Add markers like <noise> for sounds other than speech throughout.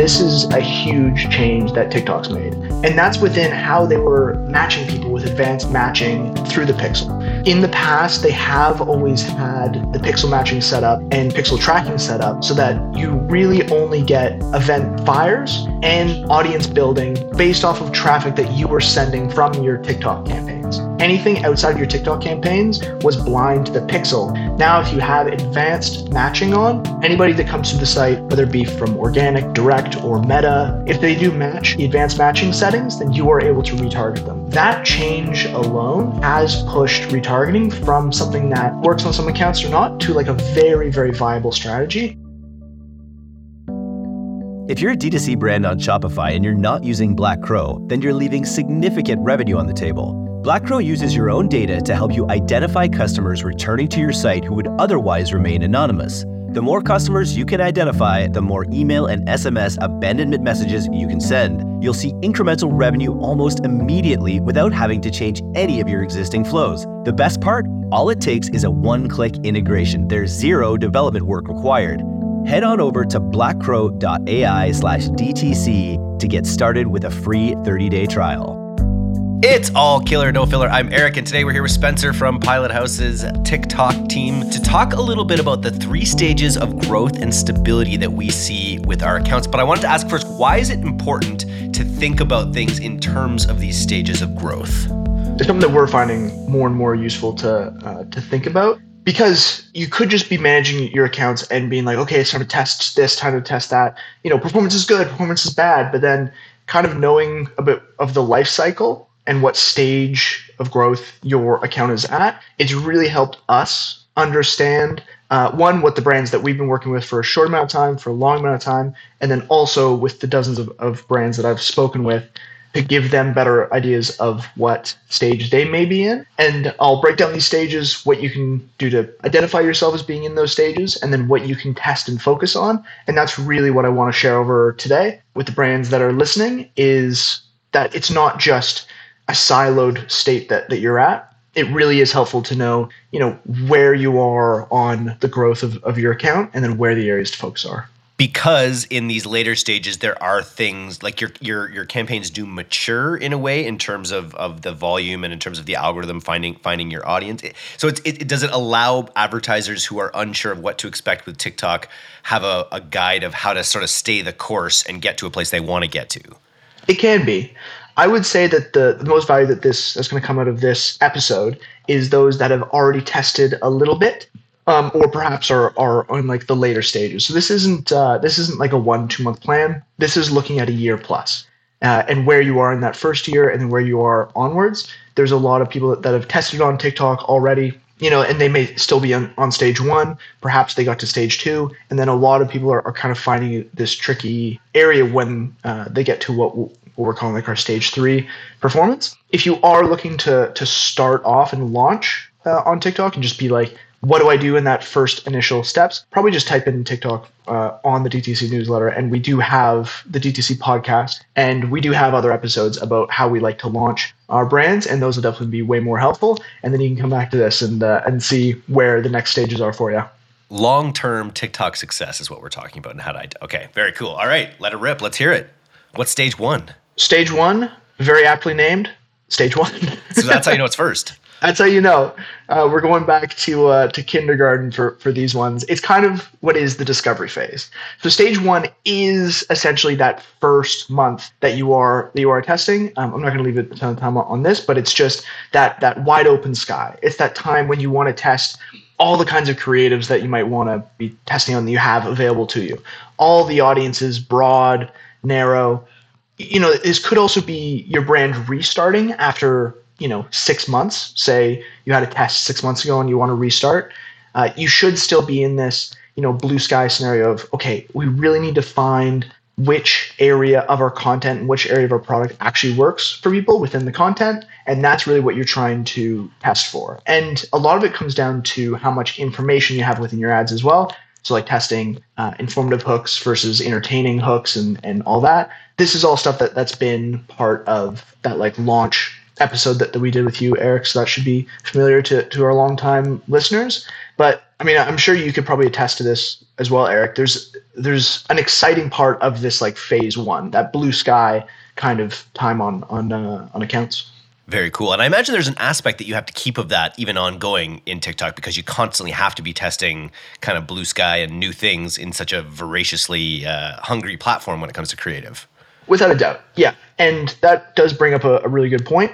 this is a huge change that TikTok's made. And that's within how they were matching people with advanced matching through the pixel. In the past, they have always had the pixel matching set up and pixel tracking set up so that you really only get event fires and audience building based off of traffic that you were sending from your TikTok campaigns. Anything outside your TikTok campaigns was blind to the pixel. Now, if you have advanced matching on, anybody that comes to the site, whether it be from organic, direct, or meta, if they do match the advanced matching settings, then you are able to retarget them. That change alone has pushed retargeting from something that works on some accounts or not to like a very, very viable strategy. If you're a D2C brand on Shopify and you're not using Black Crow, then you're leaving significant revenue on the table. Black Crow uses your own data to help you identify customers returning to your site who would otherwise remain anonymous. The more customers you can identify, the more email and SMS abandonment messages you can send. You'll see incremental revenue almost immediately without having to change any of your existing flows. The best part? All it takes is a one click integration. There's zero development work required. Head on over to blackcrow.ai slash DTC to get started with a free 30 day trial. It's all killer, no filler. I'm Eric, and today we're here with Spencer from Pilothouse's TikTok team to talk a little bit about the three stages of growth and stability that we see with our accounts. But I wanted to ask first, why is it important to think about things in terms of these stages of growth? It's something that we're finding more and more useful to uh, to think about because you could just be managing your accounts and being like, okay, it's time to test this, time to test that. You know, performance is good, performance is bad, but then kind of knowing a bit of the life cycle and what stage of growth your account is at, it's really helped us understand uh, one, what the brands that we've been working with for a short amount of time, for a long amount of time, and then also with the dozens of, of brands that I've spoken with to give them better ideas of what stage they may be in. And I'll break down these stages, what you can do to identify yourself as being in those stages, and then what you can test and focus on. And that's really what I want to share over today with the brands that are listening is that it's not just a siloed state that, that you're at, it really is helpful to know, you know, where you are on the growth of, of your account and then where the areas to focus are. Because in these later stages there are things like your your your campaigns do mature in a way in terms of, of the volume and in terms of the algorithm finding finding your audience. So it, it does it allow advertisers who are unsure of what to expect with TikTok have a, a guide of how to sort of stay the course and get to a place they want to get to. It can be. I would say that the, the most value that this that's going to come out of this episode is those that have already tested a little bit, um, or perhaps are are on like the later stages. So this isn't uh, this isn't like a one two month plan. This is looking at a year plus, uh, and where you are in that first year and where you are onwards. There's a lot of people that, that have tested on TikTok already you know, and they may still be on, on stage one. Perhaps they got to stage two, and then a lot of people are, are kind of finding this tricky area when uh, they get to what what we're calling like our stage three performance. If you are looking to to start off and launch uh, on TikTok and just be like, what do I do in that first initial steps? Probably just type in TikTok uh, on the DTC newsletter, and we do have the DTC podcast, and we do have other episodes about how we like to launch our brands, and those will definitely be way more helpful. And then you can come back to this and uh, and see where the next stages are for you. Long term TikTok success is what we're talking about, and how to. Okay, very cool. All right, let it rip. Let's hear it. What's stage one? Stage one, very aptly named, stage one. so that's how you know it's <laughs> first. That's how you know. Uh, we're going back to uh, to kindergarten for for these ones. It's kind of what is the discovery phase. So stage one is essentially that first month that you are that you are testing. Um, I'm not going to leave a ton of time on this, but it's just that that wide open sky. It's that time when you want to test all the kinds of creatives that you might want to be testing on that you have available to you. All the audiences, broad, narrow you know, this could also be your brand restarting after, you know, six months. Say you had a test six months ago and you want to restart. Uh, you should still be in this, you know, blue sky scenario of, okay, we really need to find which area of our content and which area of our product actually works for people within the content. And that's really what you're trying to test for. And a lot of it comes down to how much information you have within your ads as well. So, like testing uh, informative hooks versus entertaining hooks and, and all that this is all stuff that that's been part of that like launch episode that, that we did with you, Eric. So that should be familiar to, to our longtime listeners. But I mean, I'm sure you could probably attest to this as well, Eric. There's there's an exciting part of this like phase one, that blue sky kind of time on on uh, on accounts. Very cool. And I imagine there's an aspect that you have to keep of that even ongoing in TikTok because you constantly have to be testing kind of blue sky and new things in such a voraciously uh, hungry platform when it comes to creative. Without a doubt. Yeah. And that does bring up a, a really good point.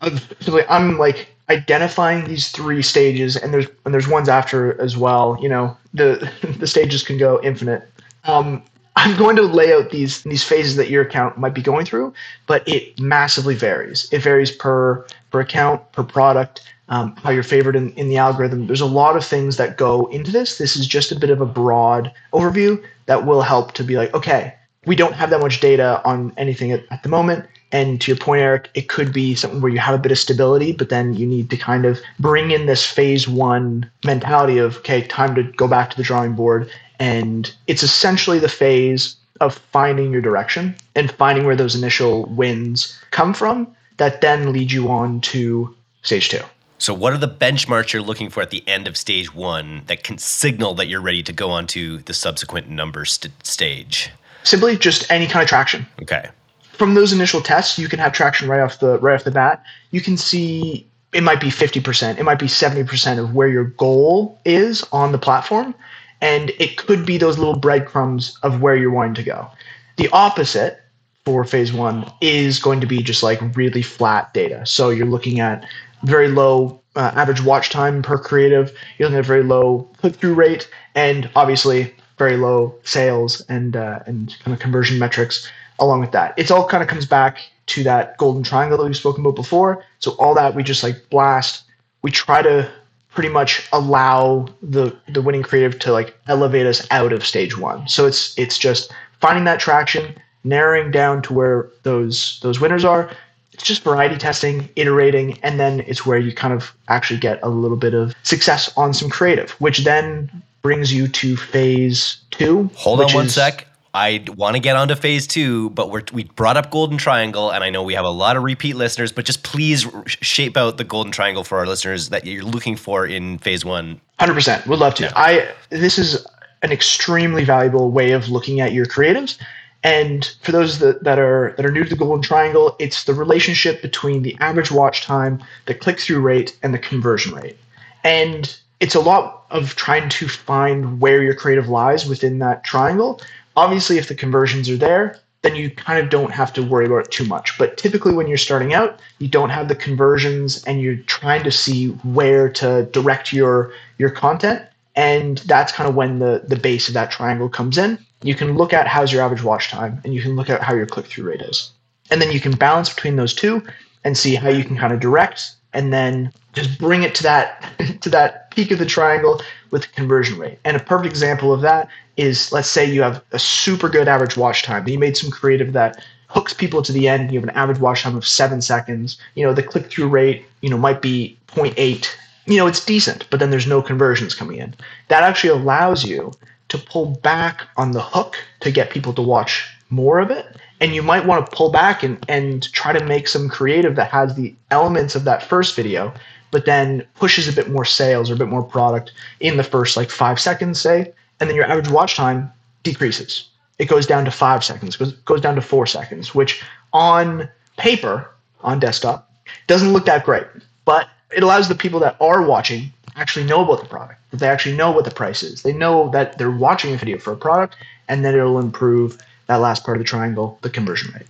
I'm like identifying these three stages and there's and there's ones after as well. You know, the <laughs> the stages can go infinite. Um, I'm going to lay out these these phases that your account might be going through, but it massively varies. It varies per per account, per product, um, how you're favored in, in the algorithm. There's a lot of things that go into this. This is just a bit of a broad overview that will help to be like, okay, we don't have that much data on anything at, at the moment. And to your point, Eric, it could be something where you have a bit of stability, but then you need to kind of bring in this phase one mentality of, okay, time to go back to the drawing board and it's essentially the phase of finding your direction and finding where those initial wins come from that then lead you on to stage two. So, what are the benchmarks you're looking for at the end of stage one that can signal that you're ready to go on to the subsequent number st- stage? Simply just any kind of traction. Okay. From those initial tests, you can have traction right off the right off the bat. You can see it might be 50%, it might be 70% of where your goal is on the platform and it could be those little breadcrumbs of where you're wanting to go. The opposite for phase one is going to be just like really flat data. So you're looking at very low uh, average watch time per creative, you're looking at very low click through rate, and obviously very low sales and uh, and kind of conversion metrics along with that. It's all kind of comes back to that golden triangle that we've spoken about before. So all that we just like blast. We try to pretty much allow the the winning creative to like elevate us out of stage one. So it's it's just finding that traction, narrowing down to where those those winners are. It's just variety testing, iterating, and then it's where you kind of actually get a little bit of success on some creative, which then brings you to phase two. Hold on one is, sec. I want to get onto phase two, but we we brought up Golden Triangle, and I know we have a lot of repeat listeners, but just please shape out the Golden Triangle for our listeners that you're looking for in phase one. Hundred percent, would love to. Yeah. I this is an extremely valuable way of looking at your creatives. And for those that, that are that are new to the Golden Triangle, it's the relationship between the average watch time, the click through rate, and the conversion rate. And it's a lot of trying to find where your creative lies within that triangle Obviously, if the conversions are there, then you kind of don't have to worry about it too much. But typically, when you're starting out, you don't have the conversions and you're trying to see where to direct your your content. And that's kind of when the, the base of that triangle comes in. You can look at how's your average watch time and you can look at how your click through rate is. And then you can balance between those two and see how you can kind of direct and then just bring it to that <laughs> to that peak of the triangle with conversion rate. And a perfect example of that is let's say you have a super good average watch time. You made some creative that hooks people to the end. You have an average watch time of seven seconds. You know, the click through rate, you know, might be 0.8. You know, it's decent, but then there's no conversions coming in. That actually allows you to pull back on the hook to get people to watch more of it. And you might want to pull back and, and try to make some creative that has the elements of that first video, but then pushes a bit more sales or a bit more product in the first like five seconds, say, and then your average watch time decreases. It goes down to five seconds, goes, goes down to four seconds, which on paper, on desktop, doesn't look that great. But it allows the people that are watching actually know about the product, that they actually know what the price is. They know that they're watching a video for a product, and then it'll improve that last part of the triangle, the conversion rate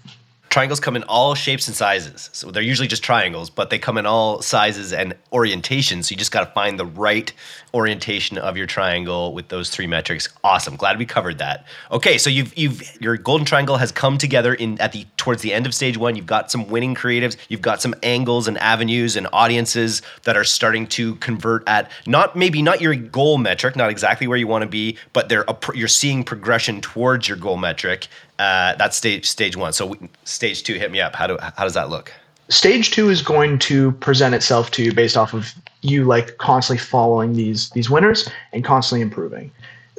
triangles come in all shapes and sizes. So they're usually just triangles, but they come in all sizes and orientations. So you just got to find the right orientation of your triangle with those three metrics. Awesome. Glad we covered that. Okay, so you've you've your golden triangle has come together in at the towards the end of stage 1. You've got some winning creatives, you've got some angles and avenues and audiences that are starting to convert at not maybe not your goal metric, not exactly where you want to be, but they're you're seeing progression towards your goal metric uh, that's stage stage one. So stage two, hit me up. How do how does that look? Stage two is going to present itself to you based off of you like constantly following these these winners and constantly improving.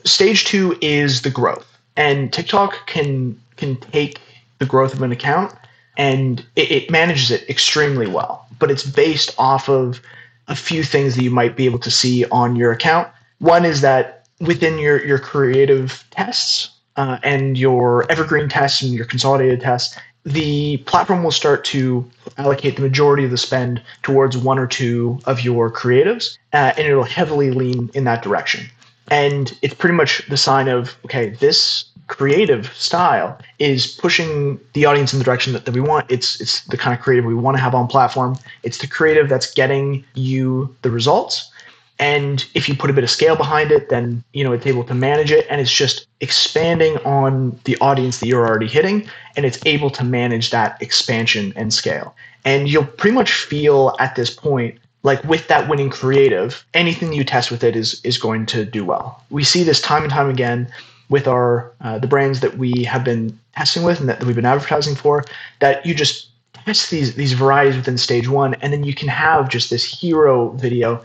Stage two is the growth, and TikTok can can take the growth of an account and it, it manages it extremely well. But it's based off of a few things that you might be able to see on your account. One is that within your your creative tests uh, and your evergreen tests and your consolidated tests, the platform will start to allocate the majority of the spend towards one or two of your creatives, uh, and it'll heavily lean in that direction. And it's pretty much the sign of okay, this creative style is pushing the audience in the direction that, that we want. It's it's the kind of creative we want to have on platform. It's the creative that's getting you the results. And if you put a bit of scale behind it, then you know it's able to manage it and it's just expanding on the audience that you're already hitting and it's able to manage that expansion and scale. And you'll pretty much feel at this point like with that winning creative, anything you test with it is is going to do well. We see this time and time again with our uh, the brands that we have been testing with and that, that we've been advertising for that you just test these these varieties within stage one and then you can have just this hero video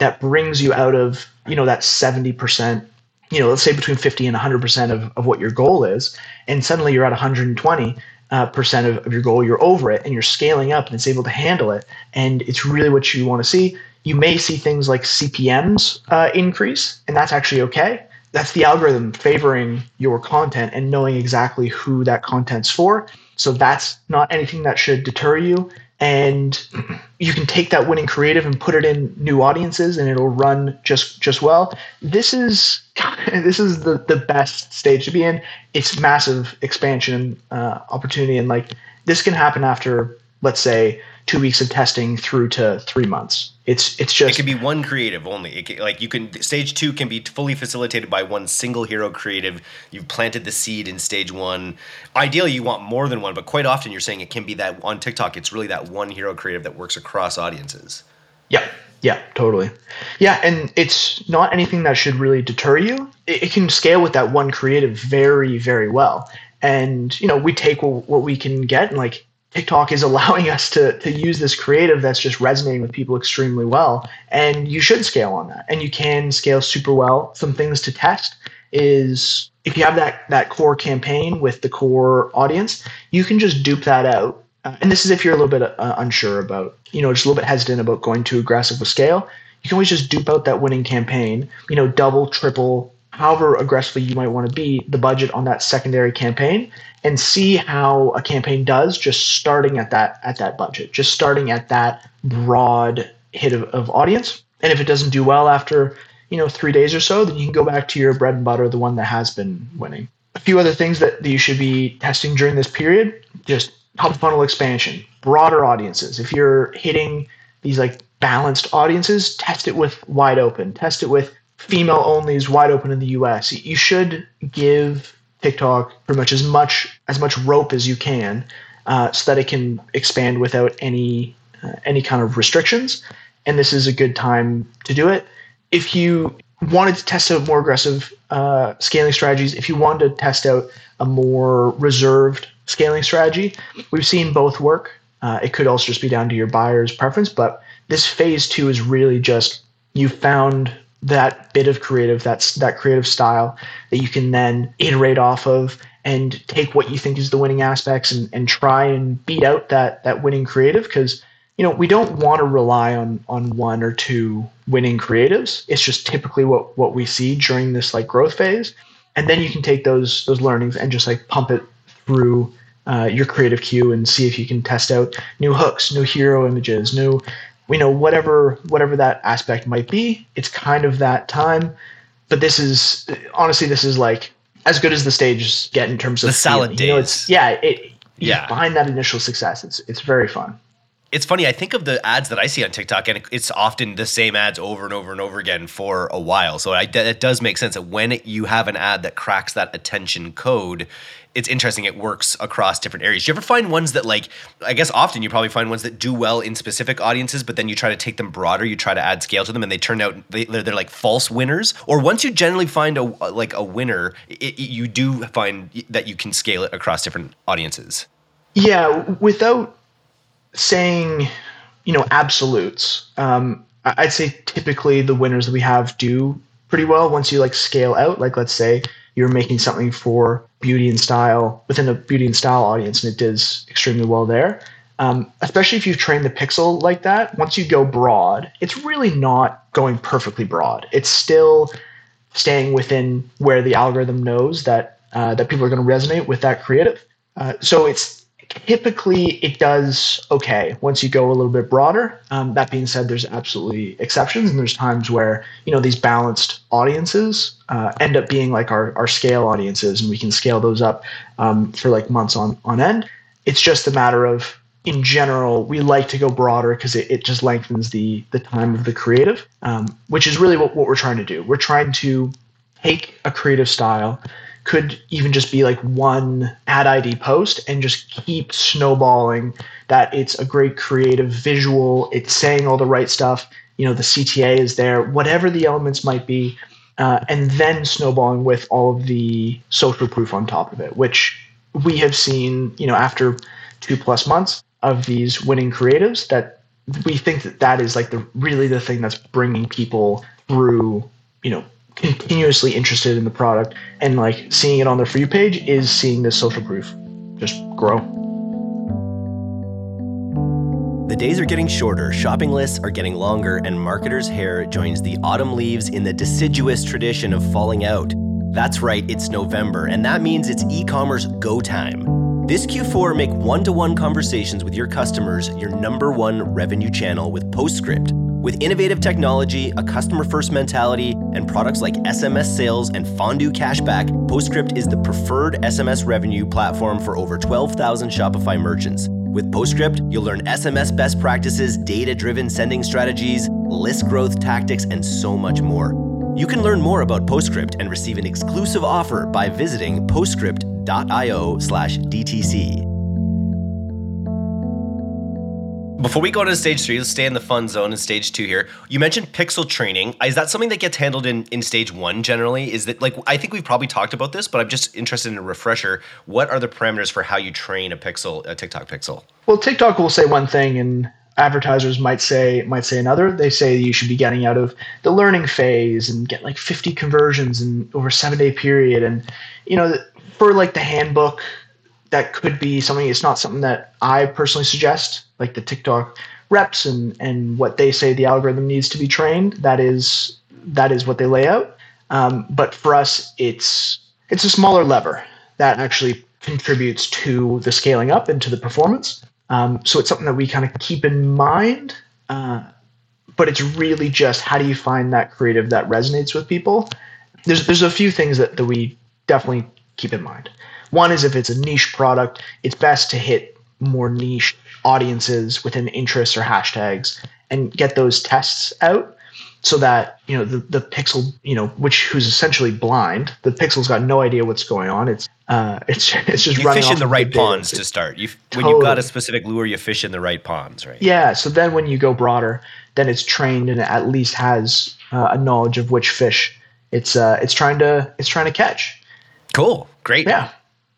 that brings you out of you know that 70% you know let's say between 50 and 100% of, of what your goal is and suddenly you're at 120 uh, percent of, of your goal you're over it and you're scaling up and it's able to handle it and it's really what you want to see you may see things like cpms uh, increase and that's actually okay that's the algorithm favoring your content and knowing exactly who that content's for. So that's not anything that should deter you. And you can take that winning creative and put it in new audiences and it'll run just just well. This is <laughs> this is the, the best stage to be in. It's massive expansion uh, opportunity and like this can happen after let's say two weeks of testing through to three months. It's it's just it can be one creative only. Can, like you can stage two can be fully facilitated by one single hero creative. You've planted the seed in stage one. Ideally, you want more than one, but quite often you're saying it can be that on TikTok. It's really that one hero creative that works across audiences. Yeah, yeah, totally. Yeah, and it's not anything that should really deter you. It, it can scale with that one creative very very well. And you know, we take what, what we can get and like TikTok is allowing us to to use this creative that's just resonating with people extremely well, and you should scale on that, and you can scale super well. Some things to test is if you have that that core campaign with the core audience, you can just dupe that out. Uh, and this is if you're a little bit uh, unsure about, you know, just a little bit hesitant about going too aggressive with scale. You can always just dupe out that winning campaign, you know, double, triple, however aggressively you might want to be the budget on that secondary campaign and see how a campaign does just starting at that at that budget just starting at that broad hit of, of audience. And if it doesn't do well after you know three days or so then you can go back to your bread and butter the one that has been winning. A few other things that, that you should be testing during this period just top funnel expansion broader audiences. If you're hitting these like balanced audiences test it with wide open test it with female only is wide open in the US. You should give TikTok pretty much as much as much rope as you can, uh, so that it can expand without any uh, any kind of restrictions. And this is a good time to do it. If you wanted to test out more aggressive uh, scaling strategies, if you wanted to test out a more reserved scaling strategy, we've seen both work. Uh, it could also just be down to your buyer's preference, but this phase two is really just you found that bit of creative, that's that creative style that you can then iterate off of and take what you think is the winning aspects and, and try and beat out that that winning creative. Because you know we don't want to rely on on one or two winning creatives. It's just typically what what we see during this like growth phase. And then you can take those those learnings and just like pump it through uh, your creative queue and see if you can test out new hooks new hero images new you know whatever whatever that aspect might be it's kind of that time. But this is honestly this is like as good as the stages get in terms of the salad days. You know, it's yeah it yeah. behind that initial success it's it's very fun it's funny. I think of the ads that I see on TikTok, and it's often the same ads over and over and over again for a while. So I, it does make sense that when you have an ad that cracks that attention code, it's interesting. It works across different areas. Do you ever find ones that like? I guess often you probably find ones that do well in specific audiences, but then you try to take them broader. You try to add scale to them, and they turn out they, are they're like false winners. Or once you generally find a like a winner, it, you do find that you can scale it across different audiences. Yeah, without saying, you know, absolutes. Um, I'd say typically the winners that we have do pretty well once you like scale out. Like let's say you're making something for beauty and style within a beauty and style audience, and it does extremely well there. Um, especially if you've trained the pixel like that. Once you go broad, it's really not going perfectly broad. It's still staying within where the algorithm knows that uh, that people are going to resonate with that creative. Uh, so it's typically it does okay once you go a little bit broader. Um, that being said, there's absolutely exceptions, and there's times where you know these balanced audiences uh, end up being like our, our scale audiences, and we can scale those up um, for like months on on end. It's just a matter of in general, we like to go broader because it, it just lengthens the the time of the creative, um, which is really what, what we're trying to do. We're trying to take a creative style could even just be like one ad ID post and just keep snowballing that it's a great creative visual, it's saying all the right stuff, you know, the CTA is there, whatever the elements might be, uh, and then snowballing with all of the social proof on top of it, which we have seen, you know, after two plus months of these winning creatives that we think that that is like the really the thing that's bringing people through, you know, continuously interested in the product and like seeing it on their For You page is seeing this social proof just grow. The days are getting shorter, shopping lists are getting longer, and marketers' hair joins the autumn leaves in the deciduous tradition of falling out. That's right, it's November, and that means it's e commerce go time. This Q4, make one to one conversations with your customers your number one revenue channel with Postscript. With innovative technology, a customer first mentality, and products like SMS sales and fondue cashback, Postscript is the preferred SMS revenue platform for over 12,000 Shopify merchants. With Postscript, you'll learn SMS best practices, data driven sending strategies, list growth tactics, and so much more. You can learn more about Postscript and receive an exclusive offer by visiting postscript.io/dtc. Before we go to stage three, let's stay in the fun zone in stage two here. You mentioned pixel training. Is that something that gets handled in, in stage one generally? Is that like, I think we've probably talked about this, but I'm just interested in a refresher. What are the parameters for how you train a pixel, a TikTok pixel? Well, TikTok will say one thing and advertisers might say might say another. They say you should be getting out of the learning phase and get like 50 conversions in over a seven day period. And you know, for like the handbook, that could be something. It's not something that I personally suggest like the TikTok reps and and what they say the algorithm needs to be trained. That is that is what they lay out. Um, but for us, it's it's a smaller lever that actually contributes to the scaling up and to the performance. Um, so it's something that we kind of keep in mind. Uh, but it's really just how do you find that creative that resonates with people? There's there's a few things that, that we definitely keep in mind. One is if it's a niche product, it's best to hit more niche audiences within interests or hashtags and get those tests out so that you know the, the pixel you know which who's essentially blind the pixel's got no idea what's going on. It's uh <laughs> it's it's just you running fish in the right ponds data. to start. You totally. when you've got a specific lure you fish in the right ponds right? Yeah so then when you go broader then it's trained and it at least has uh, a knowledge of which fish it's uh it's trying to it's trying to catch. Cool. Great. Yeah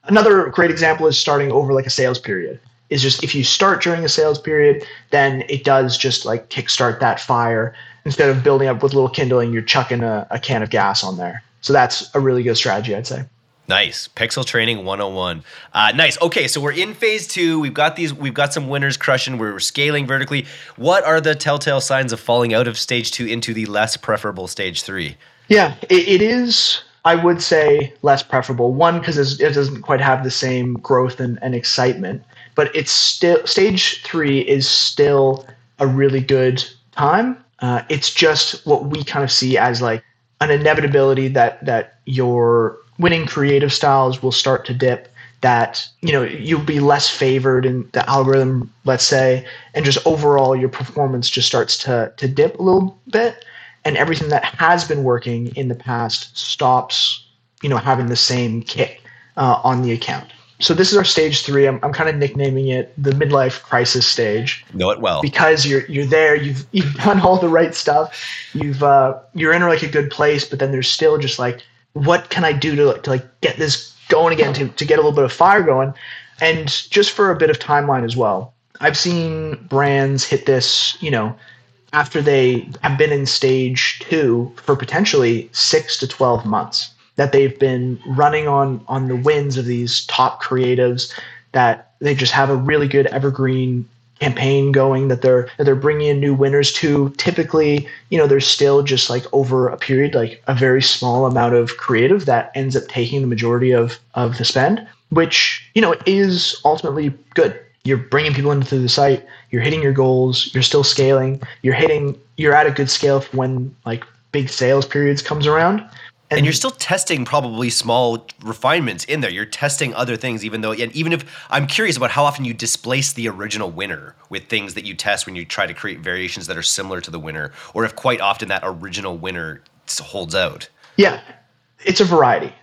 another great example is starting over like a sales period is just if you start during a sales period, then it does just like kickstart that fire. Instead of building up with little kindling, you're chucking a, a can of gas on there. So that's a really good strategy, I'd say. Nice. Pixel training 101. Uh, nice. Okay, so we're in phase two. We've got these, we've got some winners crushing. We're scaling vertically. What are the telltale signs of falling out of stage two into the less preferable stage three? Yeah, it, it is, I would say, less preferable. One, because it doesn't quite have the same growth and, and excitement but it's still stage three is still a really good time. Uh, it's just what we kind of see as like an inevitability that that your winning creative styles will start to dip. That you know you'll be less favored in the algorithm, let's say, and just overall your performance just starts to to dip a little bit, and everything that has been working in the past stops, you know, having the same kick uh, on the account so this is our stage three. I'm, I'm kind of nicknaming it the midlife crisis stage. Know it well because you're you're there. You've <laughs> you've done all the right stuff. You've uh, you're in like a good place, but then there's still just like, what can I do to, to like get this going again to to get a little bit of fire going, and just for a bit of timeline as well. I've seen brands hit this, you know, after they have been in stage two for potentially six to 12 months that they've been running on on the wins of these top creatives that they just have a really good evergreen campaign going that they're that they're bringing in new winners to. Typically you know there's still just like over a period like a very small amount of creative that ends up taking the majority of of the spend which you know is ultimately good you're bringing people into the site you're hitting your goals you're still scaling you're hitting you're at a good scale when like big sales periods comes around and, and, you're still testing probably small refinements in there. You're testing other things, even though, and even if I'm curious about how often you displace the original winner with things that you test when you try to create variations that are similar to the winner, or if quite often that original winner holds out. Yeah, it's a variety.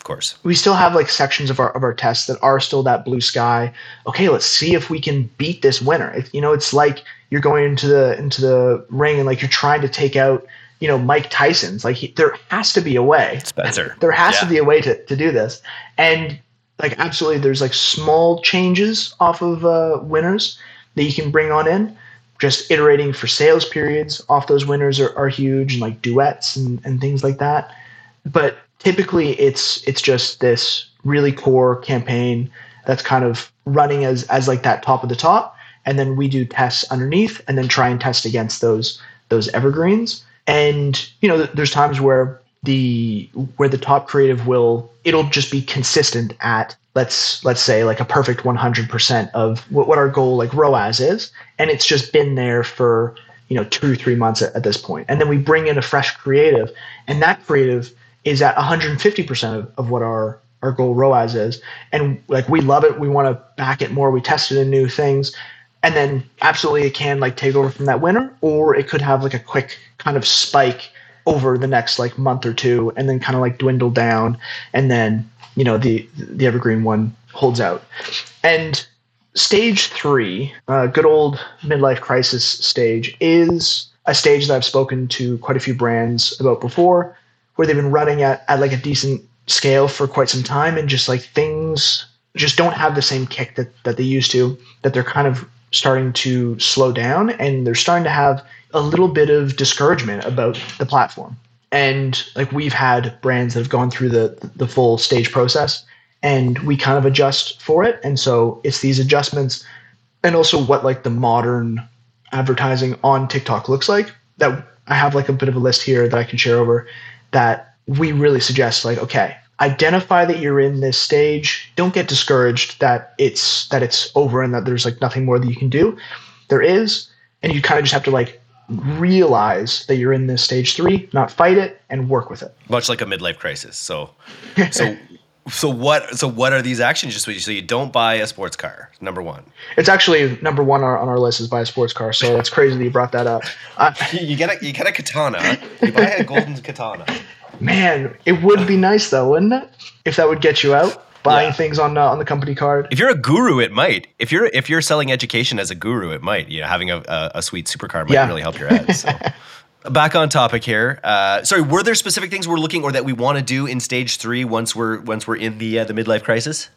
Of course. We still have like sections of our of our tests that are still that blue sky. Okay, let's see if we can beat this winner. If, you know, it's like you're going into the into the ring and like you're trying to take out, you know, Mike Tyson's. Like he, there has to be a way. Spencer. There has yeah. to be a way to to do this. And like absolutely there's like small changes off of uh, winners that you can bring on in. Just iterating for sales periods off those winners are, are huge and like duets and, and things like that. But typically it's it's just this really core campaign that's kind of running as as like that top of the top. And then we do tests underneath and then try and test against those those evergreens. And you know there's times where the where the top creative will it'll just be consistent at let's let's say like a perfect 100% of what, what our goal like ROAS is. And it's just been there for you know two or three months at, at this point. And then we bring in a fresh creative. And that creative is at 150% of, of what our our goal ROAS is. And like we love it. We want to back it more. We tested in new things. And then absolutely it can like take over from that winner, or it could have like a quick kind of spike over the next like month or two and then kind of like dwindle down and then you know the the evergreen one holds out and stage three uh, good old midlife crisis stage is a stage that i've spoken to quite a few brands about before where they've been running at, at like a decent scale for quite some time and just like things just don't have the same kick that, that they used to, that they're kind of starting to slow down and they're starting to have a little bit of discouragement about the platform. And like we've had brands that have gone through the the full stage process and we kind of adjust for it. And so it's these adjustments and also what like the modern advertising on TikTok looks like that I have like a bit of a list here that I can share over that we really suggest like okay identify that you're in this stage. Don't get discouraged that it's that it's over and that there's like nothing more that you can do. There is and you kind of just have to like realize that you're in this stage three not fight it and work with it. Much like a midlife crisis so <laughs> so so what so what are these actions just so you, don't buy a sports car number one it's actually number one on our, list is buy a sports car so it's crazy that you brought that up uh, <laughs> you get a you get a katana you buy a golden katana Man, it would be nice though, wouldn't it? If that would get you out buying yeah. things on uh, on the company card. If you're a guru, it might. If you're if you're selling education as a guru, it might. You know, having a a, a sweet supercar might yeah. really help your ads. So. <laughs> Back on topic here. Uh, sorry, were there specific things we're looking or that we want to do in stage three once we're once we're in the uh, the midlife crisis?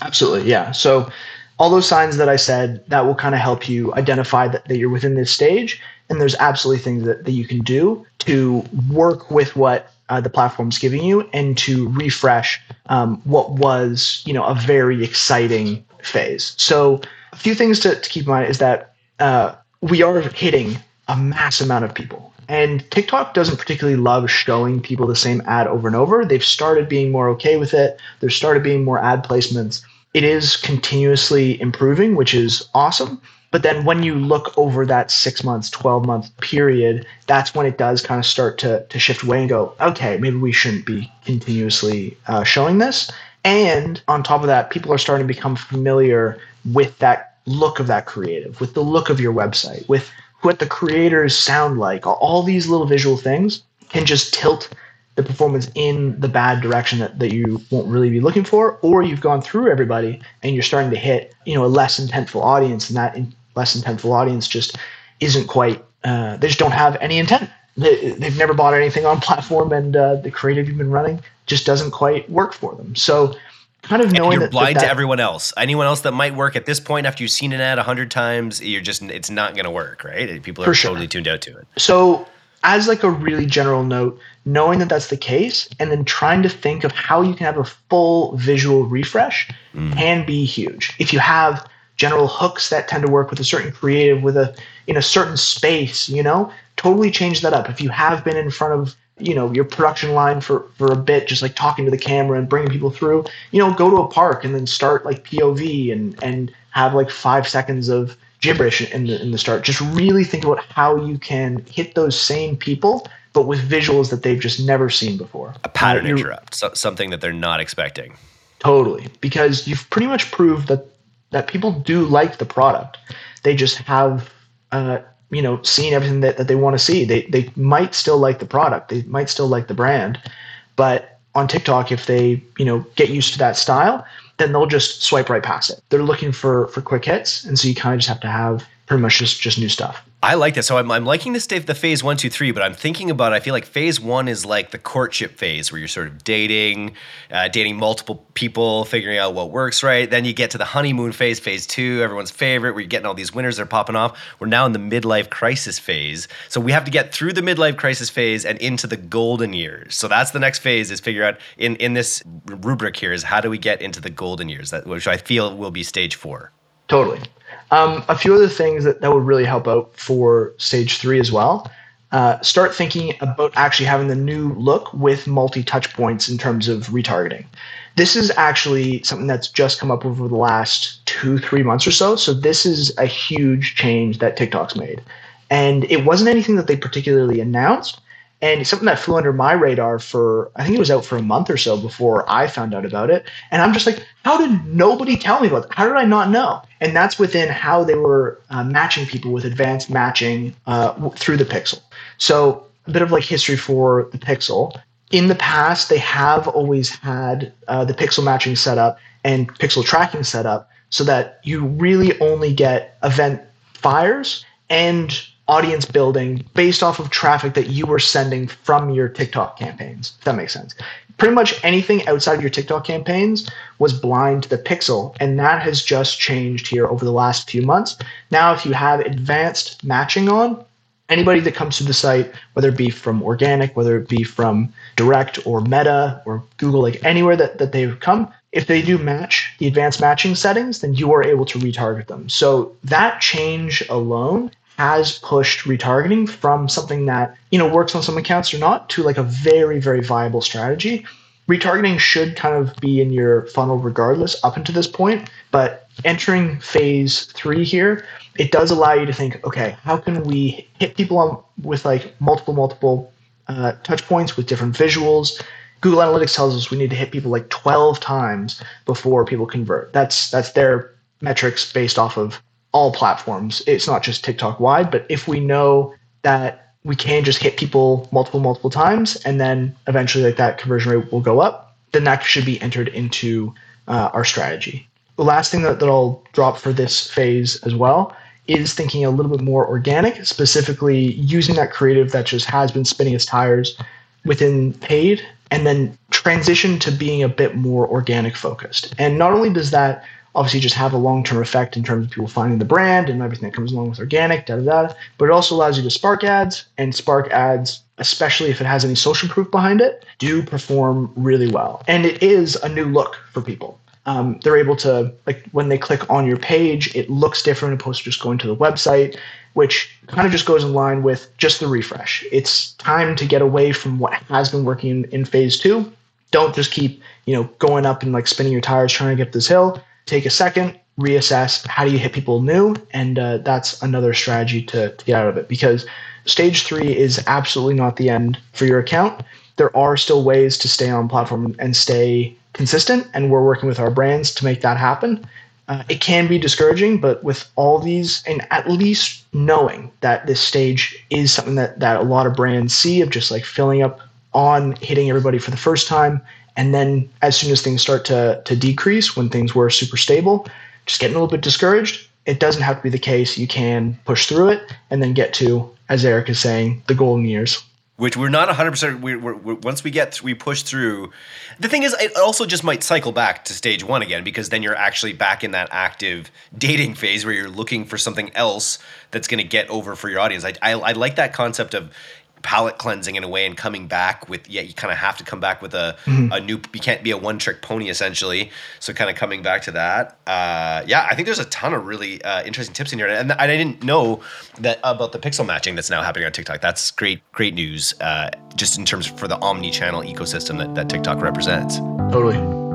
Absolutely, yeah. So all those signs that I said that will kind of help you identify that, that you're within this stage. And there's absolutely things that, that you can do to work with what uh, the platform's giving you and to refresh um, what was you know a very exciting phase so a few things to, to keep in mind is that uh, we are hitting a mass amount of people and tiktok doesn't particularly love showing people the same ad over and over. They've started being more okay with it. They've started being more ad placements. It is continuously improving which is awesome. But then when you look over that six months, 12 month period, that's when it does kind of start to, to shift away and go, okay, maybe we shouldn't be continuously uh, showing this. And on top of that, people are starting to become familiar with that look of that creative, with the look of your website, with what the creators sound like. All these little visual things can just tilt the performance in the bad direction that, that you won't really be looking for, or you've gone through everybody and you're starting to hit, you know, a less intentful audience, and that in, less intentful audience just isn't quite. Uh, they just don't have any intent. They, they've never bought anything on platform, and uh, the creative you've been running just doesn't quite work for them. So, kind of knowing you're that, blind that, to everyone else. Anyone else that might work at this point after you've seen an ad a hundred times, you're just it's not going to work, right? People are sure. totally tuned out to it. So, as like a really general note, knowing that that's the case, and then trying to think of how you can have a full visual refresh mm. can be huge. If you have general hooks that tend to work with a certain creative with a in a certain space, you know, totally change that up. If you have been in front of you know your production line for for a bit just like talking to the camera and bringing people through you know go to a park and then start like pov and and have like five seconds of gibberish in the in the start. Just really think about how you can hit those same people but with visuals that they've just never seen before. A pattern uh, interrupt so, something that they're not expecting. Totally because you've pretty much proved that that people do like the product. They just have uh, you know seeing everything that, that they want to see. They they might still like the product. They might still like the brand. But on tiktok if they you know get used to that style then they'll just swipe right past it. They're looking for for quick hits. And so you kind of just have to have pretty much just just new stuff I like that. So I'm, I'm liking this the phase one, two, three, but I'm thinking about. I feel like phase one is like the courtship phase where you're sort of dating, uh, dating multiple people, figuring out what works right. Then you get to the honeymoon phase, phase two, everyone's favorite, where you're getting all these winners that are popping off. We're now in the midlife crisis phase, so we have to get through the midlife crisis phase and into the golden years. So that's the next phase is figure out in in this rubric here is how do we get into the golden years, that which I feel will be stage four. Totally. Um, a few other things that, that would really help out for stage three as well. Uh, start thinking about actually having the new look with multi touch points in terms of retargeting. This is actually something that's just come up over the last two, three months or so. So, this is a huge change that TikTok's made. And it wasn't anything that they particularly announced, and something that flew under my radar for I think it was out for a month or so before I found out about it. And I'm just like, how did nobody tell me about that? How did I not know? And that's within how they were uh, matching people with advanced matching uh, through the Pixel. So a bit of like history for the Pixel. In the past, they have always had uh, the Pixel matching set up and Pixel tracking set up so that you really only get event fires and audience building based off of traffic that you were sending from your TikTok campaigns. If that makes sense. Pretty much anything outside of your TikTok campaigns was blind to the pixel, and that has just changed here over the last few months. Now, if you have advanced matching on, anybody that comes to the site, whether it be from organic, whether it be from direct or meta or Google, like anywhere that, that they've come, if they do match the advanced matching settings, then you are able to retarget them. So that change alone has pushed retargeting from something that you know works on some accounts or not to like a very very viable strategy. Retargeting should kind of be in your funnel regardless up until this point but entering phase three here it does allow you to think okay how can we hit people on with like multiple multiple uh, touch points with different visuals? Google analytics tells us we need to hit people like 12 times before people convert. That's that's their metrics based off of all platforms. It's not just TikTok wide, but if we know that we can just hit people multiple, multiple times, and then eventually like that conversion rate will go up, then that should be entered into uh, our strategy. The last thing that, that I'll drop for this phase as well is thinking a little bit more organic, specifically using that creative that just has been spinning its tires within paid and then transition to being a bit more organic focused. And not only does that obviously just have a long term effect in terms of people finding the brand and everything that comes along with organic, da da da. But it also allows you to spark ads, and spark ads, especially if it has any social proof behind it, do perform really well. And it is a new look for people. Um, they're able to like when they click on your page, it looks different opposed to just going to the website, which kind of just goes in line with just the refresh. It's time to get away from what has been working in, in phase two. Don't just keep you know going up and like spinning your tires trying to get this hill take a second, reassess how do you hit people new, and uh, that's another strategy to, to get out of it because stage three is absolutely not the end for your account. There are still ways to stay on platform and stay consistent, and we're working with our brands to make that happen. Uh, it can be discouraging, but with all these, and at least knowing that this stage is something that, that a lot of brands see of just like filling up on hitting everybody for the first time and then as soon as things start to, to decrease, when things were super stable, just getting a little bit discouraged, it doesn't have to be the case. You can push through it and then get to, as Eric is saying, the golden years. which we're not 100% we, we're, we're, once we get we push through the thing is it also just might cycle back to stage one again because then you're actually back in that active dating phase where you're looking for something else that's going to get over for your audience I, I, I like that concept of palate cleansing in a way and coming back with yeah you kind of have to come back with a, mm-hmm. a new you can't be a one trick pony essentially. So kind of coming back to that. Uh, yeah i think there's a ton of really uh, interesting tips in here. And i didn't know that about the pixel matching that's now happening on tiktok. That's great great news uh, just in terms for the omni-channel ecosystem that, that tiktok represents. Totally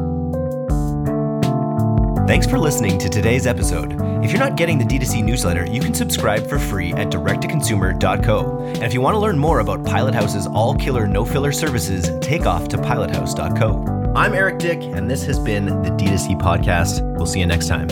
Thanks for listening to today's episode. If you're not getting the D2C newsletter, you can subscribe for free at directtoconsumer.co. And if you want to learn more about Pilothouse's all killer, no filler services, take off to pilothouse.co. I'm Eric Dyck, and this has been the D2C podcast. We'll see you next time.